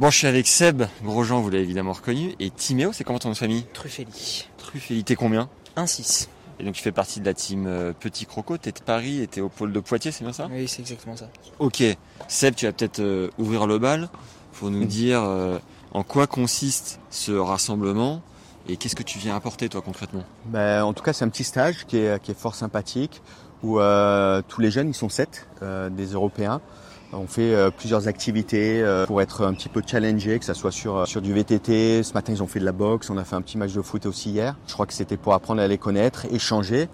Bon, je suis avec Seb, Grosjean, vous l'avez évidemment reconnu, et Timéo, c'est comment ton nom de famille? Truffelli. Truffelli, t'es combien? 1-6. Et donc tu fais partie de la team euh, Petit Croco, t'es de Paris et t'es au pôle de Poitiers, c'est bien ça? Oui, c'est exactement ça. Ok, Seb, tu vas peut-être euh, ouvrir le bal pour nous dire euh, en quoi consiste ce rassemblement et qu'est-ce que tu viens apporter toi concrètement? Ben, en tout cas, c'est un petit stage qui est, qui est fort sympathique où euh, tous les jeunes, ils sont sept, euh, des Européens. On fait euh, plusieurs activités euh, pour être un petit peu challengé, que ce soit sur, sur du VTT. Ce matin, ils ont fait de la boxe. On a fait un petit match de foot aussi hier. Je crois que c'était pour apprendre à les connaître, échanger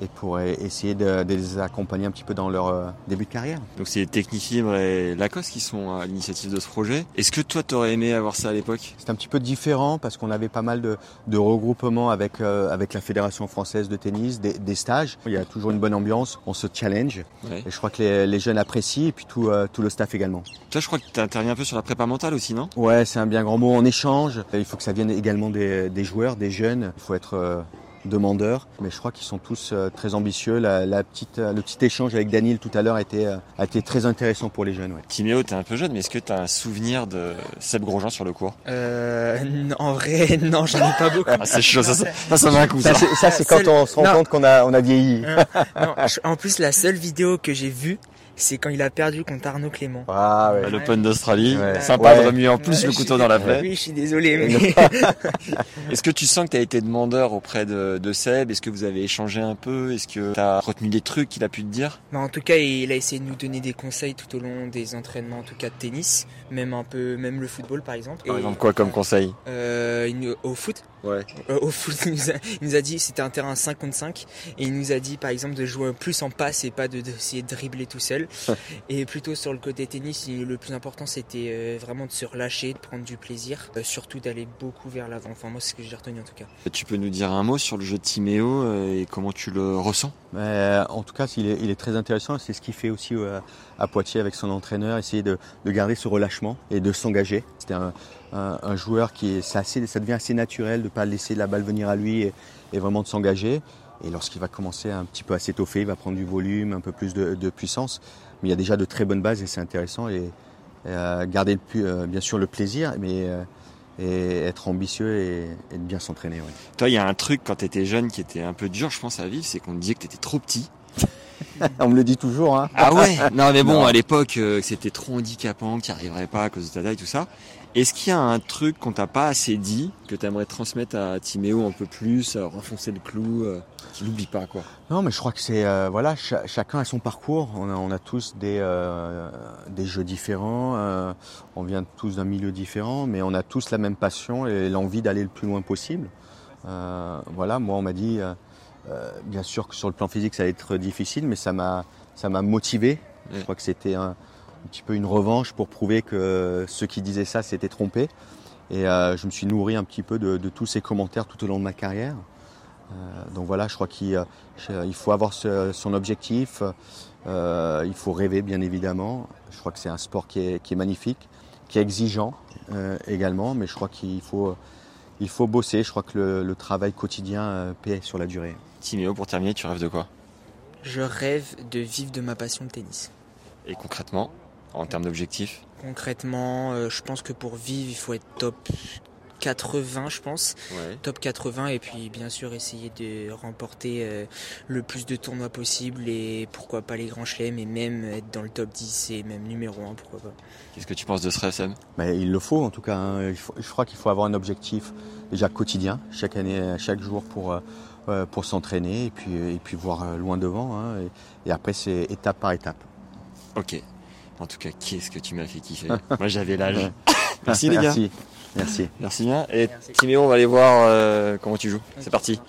et pour essayer de, de les accompagner un petit peu dans leur euh, début de carrière. Donc c'est Technifibre et Lacoste qui sont à l'initiative de ce projet. Est-ce que toi t'aurais aimé avoir ça à l'époque? C'est un petit peu différent parce qu'on avait pas mal de, de regroupements avec, euh, avec la Fédération française de tennis, des, des stages. Il y a toujours une bonne ambiance, on se challenge. Ouais. Et je crois que les, les jeunes apprécient et puis tout, euh, tout le staff également. Toi je crois que t'interviens un peu sur la prépa mentale aussi, non? Ouais, c'est un bien grand mot. On échange. Il faut que ça vienne également des, des joueurs, des jeunes. Il faut être euh, demandeur. Mais je crois qu'ils sont tous euh, très ambitieux. La, la petite, euh, le petit échange avec Daniel tout à l'heure a été, euh, a été très intéressant pour les jeunes. Ouais. Timéo, t'es un peu jeune, mais est-ce que t'as un souvenir de Seb Grosjean sur le cours? Euh, en vrai, non, j'en ai pas beaucoup. Ah c'est chaud, ça, ça, ça, un coup ça. Ça, c'est, quand on se rend Non. compte qu'on a, on a vieilli. Non, en plus, la seule vidéo que j'ai vue, c'est quand il a perdu contre Arnaud Clément. Ah ouais. À L'Open d'Australie, Ouais. sympa Ouais. de remuer en plus Ouais, le couteau dans la plaie. Oui, je suis désolé, mais Est-ce que tu sens que tu as été demandeur auprès de, de Seb? Est-ce que vous avez échangé un peu? Est-ce que tu as retenu des trucs qu'il a pu te dire? Mais en tout cas, il a essayé de nous donner des conseils tout au long des entraînements, en tout cas de tennis, même un peu, même le football par exemple. Par Et, exemple, quoi comme conseil? Euh, il nous- Au foot, Ouais. Euh, au foot, il nous a, il nous a dit c'était un terrain 5 contre 5 et il nous a dit par exemple de jouer plus en passe et pas de d'essayer de dribbler tout seul. et plutôt sur le côté tennis, le plus important c'était euh, vraiment de se relâcher, de prendre du plaisir, euh, surtout d'aller beaucoup vers l'avant. Enfin moi c'est ce que j'ai retenu en tout cas. Tu peux nous dire un mot sur le jeu de Timéo euh, et comment tu le ressens? Mais, en tout cas, il est, il est très intéressant. C'est ce qu'il fait aussi à Poitiers avec son entraîneur, essayer de, de garder ce relâchement et de s'engager. C'était un, un- un joueur qui est, c'est assez, ça devient assez naturel de ne pas laisser la balle venir à lui et, et vraiment de s'engager. Et lorsqu'il va commencer un petit peu à s'étoffer, il va prendre du volume, un peu plus de, puissance. Mais il y a déjà de très bonnes bases et c'est intéressant. Et, euh, garder euh, bien sûr le plaisir, mais euh, et être ambitieux et, bien s'entraîner. Toi, il y a un truc quand tu étais jeune qui était un peu dur, je pense, à vivre, c'est qu'on te disait que tu étais trop petit. On me le dit toujours. Hein. Ah ouais Non mais bon, Non. à l'époque, euh, c'était trop handicapant, que tu n'y arriverais pas à cause de ta taille, tout ça. Est-ce qu'il y a un truc qu'on t'a pas assez dit, que tu aimerais transmettre à Timéo un peu plus, euh, renfoncer le clou, euh, qu'il n'oublie pas quoi? Non, mais je crois que c'est euh, voilà, cha- chacun a son parcours. On a, on a tous des euh, des jeux différents. euh, on vient tous d'un milieu différent, mais on a tous la même passion et l'envie d'aller le plus loin possible. Euh, voilà, moi on m'a dit, bien sûr que sur le plan physique ça allait être difficile, mais ça m'a motivé. Je crois que c'était un, un petit peu une revanche pour prouver que ceux qui disaient ça s'étaient trompés. Et euh, je me suis nourri un petit peu de, de tous ces commentaires tout au long de ma carrière. Euh, donc voilà, je crois qu'il euh, il faut avoir ce- son objectif, euh, il faut rêver bien évidemment. Je crois que c'est un sport qui est, qui est magnifique, qui est exigeant euh, également, mais je crois qu'il faut, il faut bosser. Je crois que le, le travail quotidien euh, paie sur la durée. Timéo, pour terminer, tu rêves de quoi? Je rêve de vivre de ma passion de tennis. Et concrètement, en termes d'objectifs? Concrètement, euh, je pense que pour vivre, il faut être top 80, je pense. Ouais. Top 80 et puis bien sûr essayer de remporter euh, le plus de tournois possible et pourquoi pas les grands chelems et même être dans le top 10 et même numéro 1, pourquoi pas. Qu'est-ce que tu penses de ce rêve, Sam? Mais il le faut en tout cas. hein. Il faut- je crois qu'il faut avoir un objectif déjà quotidien, chaque année, chaque jour pour, euh, euh, pour s'entraîner et puis, et puis voir euh, loin devant. hein. Et, et après, c'est étape par étape. Ok. En tout cas, qu'est-ce que tu m'as fait kiffer? Moi, j'avais l'âge. Merci les gars. Merci. Merci. Merci bien. Et. Timéo, on va aller voir euh, comment tu joues. C'est parti.